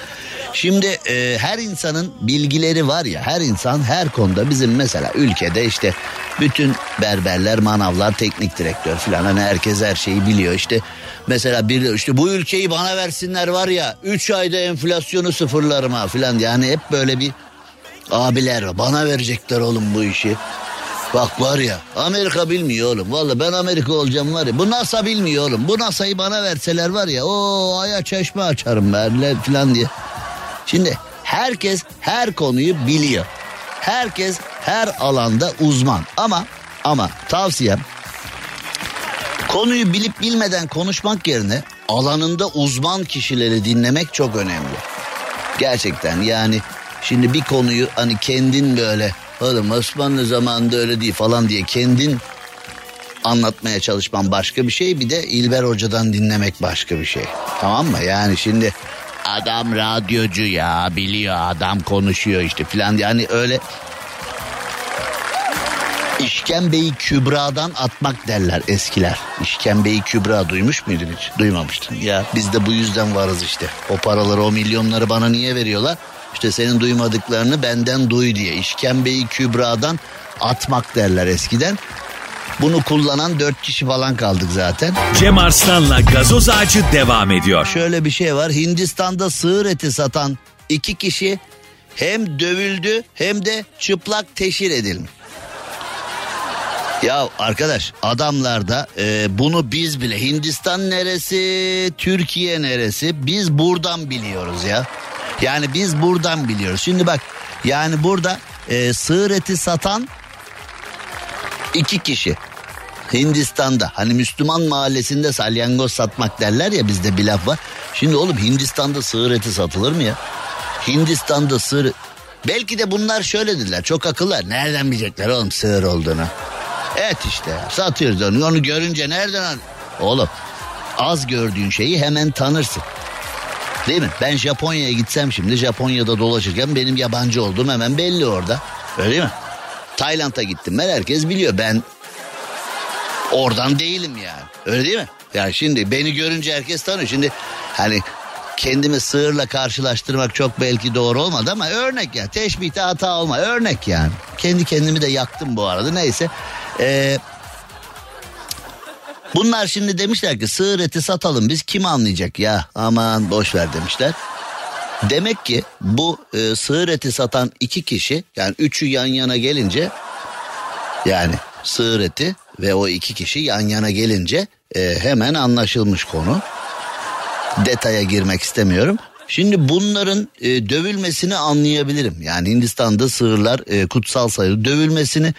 Şimdi e, her insanın bilgileri var ya her insan her konuda bizim mesela ülkede işte Bütün berberler, manavlar, teknik direktör falan hani herkes her şeyi biliyor. İşte mesela bir işte bu ülkeyi bana versinler var ya 3 ayda enflasyonu sıfırlarıma falan yani hep böyle bir abiler bana verecekler oğlum bu işi. Bak var ya Amerika bilmiyor oğlum. Valla ben Amerika olacağım var ya. Bu NASA bilmiyor oğlum. Bu NASA'yı bana verseler var ya. o aya çeşme açarım ben falan diye. Şimdi herkes her konuyu biliyor. Herkes her alanda uzman. Ama ama tavsiyem konuyu bilip bilmeden konuşmak yerine alanında uzman kişileri dinlemek çok önemli. Gerçekten yani şimdi bir konuyu hani kendin böyle oğlum Osmanlı zamanında öyle değil falan diye kendin anlatmaya çalışman başka bir şey bir de İlber Hoca'dan dinlemek başka bir şey. Tamam mı? Yani şimdi adam radyocu ya biliyor adam konuşuyor işte filan yani öyle İşkembeyi kübradan atmak derler eskiler. İşkembeyi kübra duymuş muydun hiç? Duymamıştın. Ya biz de bu yüzden varız işte. O paraları o milyonları bana niye veriyorlar? İşte senin duymadıklarını benden duy diye. İşkembeyi kübradan atmak derler eskiden. Bunu kullanan dört kişi falan kaldık zaten. Cem Arslan'la gazoz ağacı devam ediyor. Şöyle bir şey var. Hindistan'da sığır eti satan iki kişi hem dövüldü hem de çıplak teşhir edilmiş. Ya arkadaş adamlarda e, bunu biz bile Hindistan neresi Türkiye neresi biz buradan biliyoruz ya. Yani biz buradan biliyoruz. Şimdi bak yani burada e, sığır eti satan iki kişi. Hindistan'da hani Müslüman mahallesinde salyangoz satmak derler ya bizde bir laf var. Şimdi oğlum Hindistan'da sığır eti satılır mı ya? Hindistan'da sığır... Belki de bunlar şöyle dediler çok akıllar. Nereden bilecekler oğlum sığır olduğunu? Et işte satıyoruz onu. Onu görünce nereden? Oğlum az gördüğün şeyi hemen tanırsın. Değil mi? Ben Japonya'ya gitsem şimdi Japonya'da dolaşırken benim yabancı olduğum hemen belli orada. Öyle değil mi? Tayland'a gittim ben herkes biliyor ben oradan değilim yani. Öyle değil mi? Yani şimdi beni görünce herkes tanıyor. Şimdi hani kendimi sığırla karşılaştırmak çok belki doğru olmadı ama örnek ya. Teşbihte hata olma örnek yani. Kendi kendimi de yaktım bu arada neyse. Ee, bunlar şimdi demişler ki sığır eti satalım biz kim anlayacak ya aman boş ver demişler. Demek ki bu e, sığır eti satan iki kişi yani üçü yan yana gelince yani sığır eti ve o iki kişi yan yana gelince e, hemen anlaşılmış konu. Detaya girmek istemiyorum. Şimdi bunların e, dövülmesini anlayabilirim. Yani Hindistan'da sığırlar e, kutsal sayılır. Dövülmesini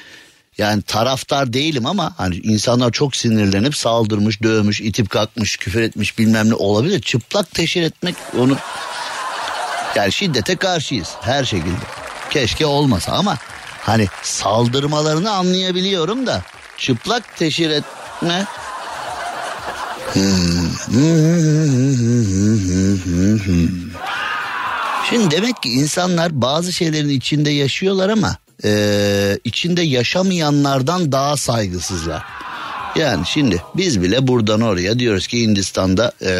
yani taraftar değilim ama hani insanlar çok sinirlenip saldırmış, dövmüş, itip kalkmış, küfür etmiş bilmem ne olabilir. Çıplak teşhir etmek onu yani şiddete karşıyız her şekilde. Keşke olmasa ama hani saldırmalarını anlayabiliyorum da çıplak teşhir etme Şimdi demek ki insanlar bazı şeylerin içinde yaşıyorlar ama e, içinde yaşamayanlardan daha saygısızlar. Yani şimdi biz bile buradan oraya diyoruz ki Hindistan'da e,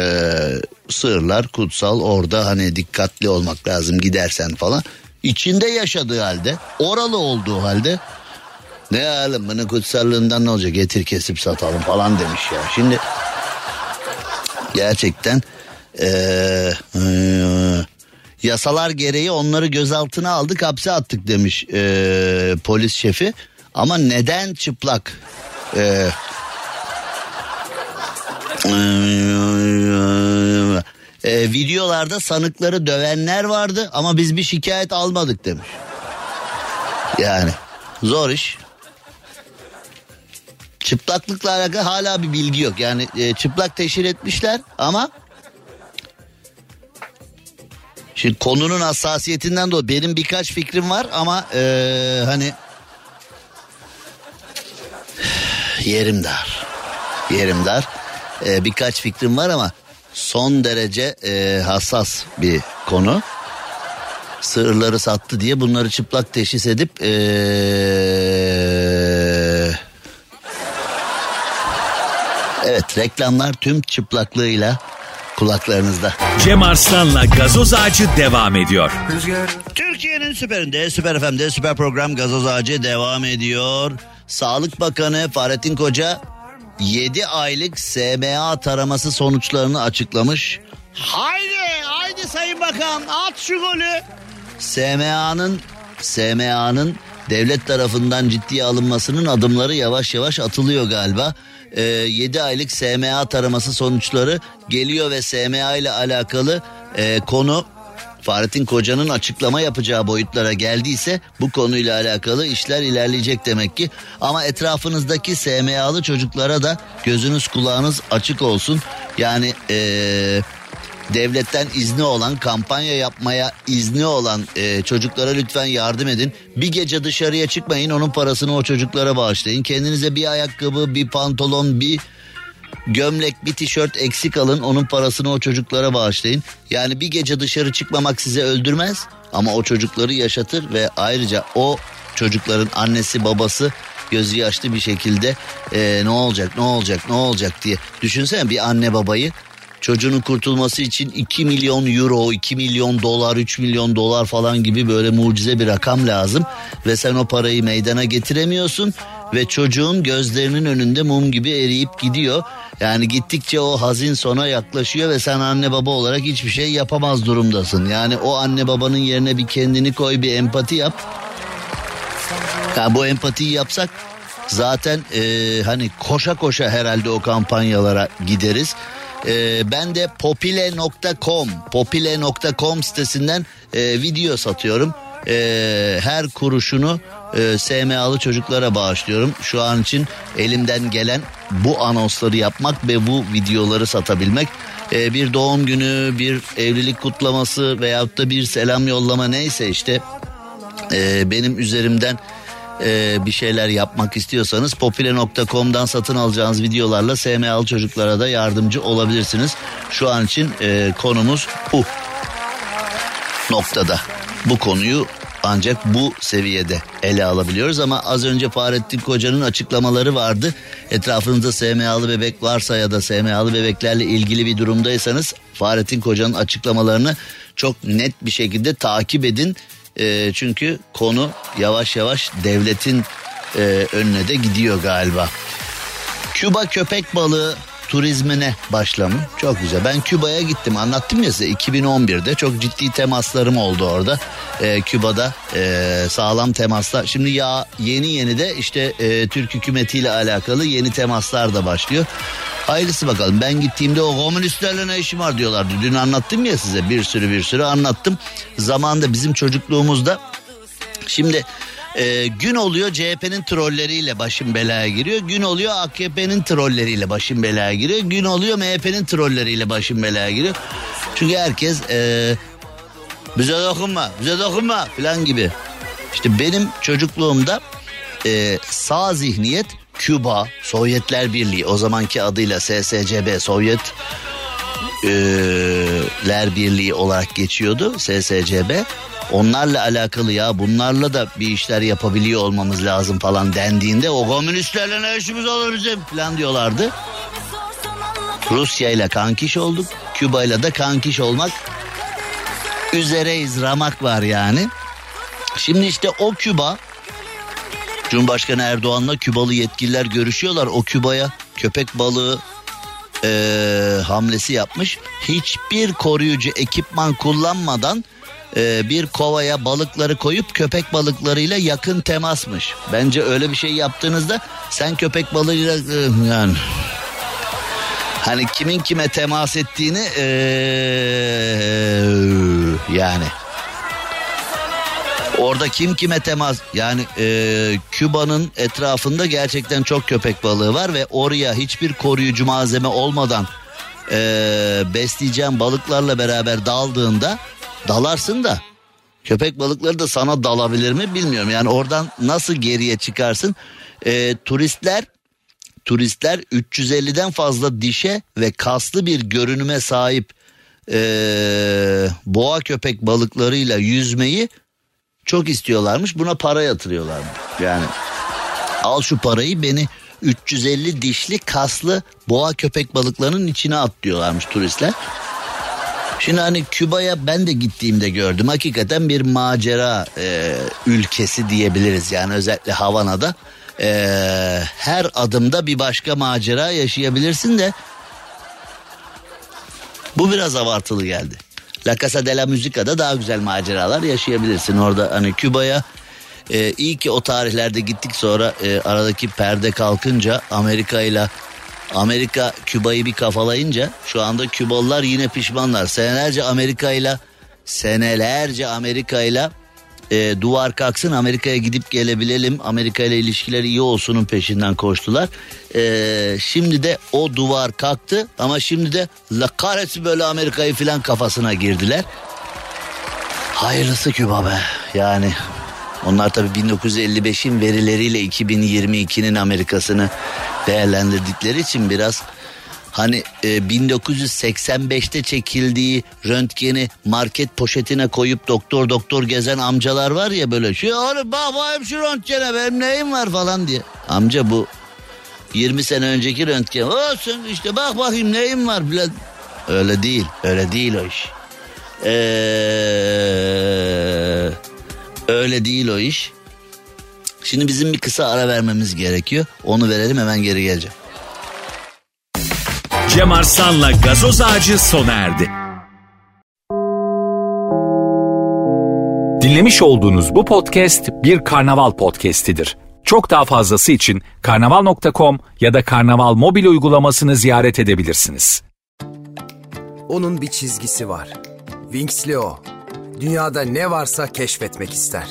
sığırlar kutsal orada hani dikkatli olmak lazım gidersen falan. İçinde yaşadığı halde oralı olduğu halde ne alım bunun kutsallığından ne olacak getir kesip satalım falan demiş ya. Şimdi gerçekten ee, yasalar gereği onları gözaltına aldık hapse attık demiş ee, polis şefi. Ama neden çıplak? Ee, e, videolarda sanıkları dövenler vardı ama biz bir şikayet almadık demiş. Yani zor iş. Çıplaklıkla alakalı hala bir bilgi yok. Yani e, çıplak teşhir etmişler ama Şimdi konunun hassasiyetinden dolayı benim birkaç fikrim var ama e, hani yerim dar. Yerim dar. E, birkaç fikrim var ama son derece e, hassas bir konu. Sığırları sattı diye bunları çıplak teşhis edip e, Evet reklamlar tüm çıplaklığıyla kulaklarınızda. Cem Arslan'la gazoz ağacı devam ediyor. Türkiye'nin süperinde, süper FM'de süper program gazoz ağacı devam ediyor. Sağlık Bakanı Fahrettin Koca 7 aylık SMA taraması sonuçlarını açıklamış. Haydi haydi Sayın Bakan at şu golü. SMA'nın SMA'nın devlet tarafından ciddiye alınmasının adımları yavaş yavaş atılıyor galiba. Ee, 7 aylık SMA taraması sonuçları geliyor ve SMA ile alakalı e, konu Fahrettin Koca'nın açıklama yapacağı boyutlara geldiyse bu konuyla alakalı işler ilerleyecek demek ki. Ama etrafınızdaki SMA'lı çocuklara da gözünüz kulağınız açık olsun. Yani eee devletten izni olan kampanya yapmaya izni olan e, çocuklara lütfen yardım edin. Bir gece dışarıya çıkmayın onun parasını o çocuklara bağışlayın. Kendinize bir ayakkabı bir pantolon bir gömlek bir tişört eksik alın onun parasını o çocuklara bağışlayın. Yani bir gece dışarı çıkmamak size öldürmez ama o çocukları yaşatır ve ayrıca o çocukların annesi babası gözü yaşlı bir şekilde e, ne olacak ne olacak ne olacak diye düşünsene bir anne babayı çocuğunun kurtulması için 2 milyon euro, 2 milyon dolar, 3 milyon dolar falan gibi böyle mucize bir rakam lazım. Ve sen o parayı meydana getiremiyorsun ve çocuğun gözlerinin önünde mum gibi eriyip gidiyor. Yani gittikçe o hazin sona yaklaşıyor ve sen anne baba olarak hiçbir şey yapamaz durumdasın. Yani o anne babanın yerine bir kendini koy bir empati yap. Yani bu empatiyi yapsak zaten e, hani koşa koşa herhalde o kampanyalara gideriz. E, ben de popile.com popile.com sitesinden e, video satıyorum. E, her kuruşunu e, SMA'lı çocuklara bağışlıyorum. Şu an için elimden gelen bu anonsları yapmak ve bu videoları satabilmek. E, bir doğum günü, bir evlilik kutlaması veyahut da bir selam yollama neyse işte e, benim üzerimden e, bir şeyler yapmak istiyorsanız popüle.com'dan satın alacağınız videolarla SMA'lı çocuklara da yardımcı olabilirsiniz. Şu an için e, konumuz bu noktada. Bu konuyu ancak bu seviyede ele alabiliyoruz ama az önce Fahrettin Koca'nın açıklamaları vardı. Etrafınızda SMA'lı bebek varsa ya da SMA'lı bebeklerle ilgili bir durumdaysanız Fahrettin Koca'nın açıklamalarını çok net bir şekilde takip edin. E, çünkü konu yavaş yavaş devletin e, önüne de gidiyor galiba. Küba köpek balığı turizmine başlamış. Çok güzel. Ben Küba'ya gittim anlattım ya size 2011'de çok ciddi temaslarım oldu orada. Ee, Küba'da e, sağlam temaslar. Şimdi ya yeni yeni de işte e, Türk hükümetiyle alakalı yeni temaslar da başlıyor. Hayırlısı bakalım. Ben gittiğimde o komünistlerle ne işim var diyorlardı. Dün anlattım ya size bir sürü bir sürü anlattım. Zamanında bizim çocukluğumuzda şimdi e, gün oluyor CHP'nin trolleriyle başım belaya giriyor. Gün oluyor AKP'nin trolleriyle başım belaya giriyor. Gün oluyor MHP'nin trolleriyle başım belaya giriyor. Çünkü herkes e, bize dokunma, bize dokunma falan gibi. İşte benim çocukluğumda e, sağ zihniyet Küba, Sovyetler Birliği o zamanki adıyla SSCB Sovyet e, ler Birliği olarak geçiyordu SSCB. Onlarla alakalı ya bunlarla da bir işler yapabiliyor olmamız lazım falan dendiğinde o komünistlerle ne işimiz olur bizim falan diyorlardı. Rusya ile kankiş olduk. Küba ile de kankiş olmak üzereyiz ramak var yani. Şimdi işte o Küba Cumhurbaşkanı Erdoğan'la Kübalı yetkililer görüşüyorlar. O Küba'ya köpek balığı e, hamlesi yapmış. Hiçbir koruyucu ekipman kullanmadan e, bir kovaya balıkları koyup köpek balıklarıyla yakın temasmış. Bence öyle bir şey yaptığınızda sen köpek balığıyla e, yani hani kimin kime temas ettiğini e, yani Orada kim kime temas yani e, Küba'nın etrafında gerçekten çok köpek balığı var ve oraya hiçbir koruyucu malzeme olmadan e, besleyeceğim balıklarla beraber daldığında dalarsın da köpek balıkları da sana dalabilir mi bilmiyorum. Yani oradan nasıl geriye çıkarsın? E, turistler turistler 350'den fazla dişe ve kaslı bir görünüme sahip e, boğa köpek balıklarıyla yüzmeyi çok istiyorlarmış buna para yatırıyorlarmış. Yani al şu parayı beni 350 dişli kaslı boğa köpek balıklarının içine at diyorlarmış turistler. Şimdi hani Küba'ya ben de gittiğimde gördüm. Hakikaten bir macera e, ülkesi diyebiliriz. Yani özellikle Havana'da Ee, her adımda bir başka macera yaşayabilirsin de bu biraz abartılı geldi. La Casa de la Musica'da daha güzel maceralar yaşayabilirsin. Orada hani Küba'ya e, iyi ki o tarihlerde gittik sonra e, aradaki perde kalkınca Amerika ile Amerika Küba'yı bir kafalayınca şu anda Kübalılar yine pişmanlar. Senelerce Amerika ile senelerce Amerika ile e, duvar kalksın Amerika'ya gidip gelebilelim Amerika ile ilişkiler iyi olsunun peşinden koştular. E, şimdi de o duvar kalktı ama şimdi de la kahretsin böyle Amerika'yı filan kafasına girdiler. Hayırlısı Küba be yani onlar tabii 1955'in verileriyle 2022'nin Amerika'sını değerlendirdikleri için biraz Hani e, 1985'te çekildiği röntgeni market poşetine koyup doktor doktor gezen amcalar var ya böyle şu oğlum bak bakayım şu röntgene benim neyim var falan diye. Amca bu 20 sene önceki röntgen olsun işte bak bakayım neyim var bile. Öyle değil öyle değil o iş. Ee, öyle değil o iş. Şimdi bizim bir kısa ara vermemiz gerekiyor. Onu verelim hemen geri geleceğim. Cem Arslan'la gazoz ağacı sona erdi. Dinlemiş olduğunuz bu podcast bir karnaval podcastidir. Çok daha fazlası için karnaval.com ya da karnaval mobil uygulamasını ziyaret edebilirsiniz. Onun bir çizgisi var. Winx'li o. Dünyada ne varsa keşfetmek ister.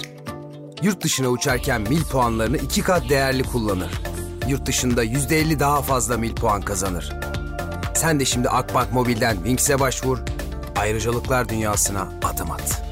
Yurt dışına uçarken mil puanlarını iki kat değerli kullanır. Yurt dışında %50 daha fazla mil puan kazanır. Sen de şimdi Akbank Mobil'den Winx'e başvur, ayrıcalıklar dünyasına adım at.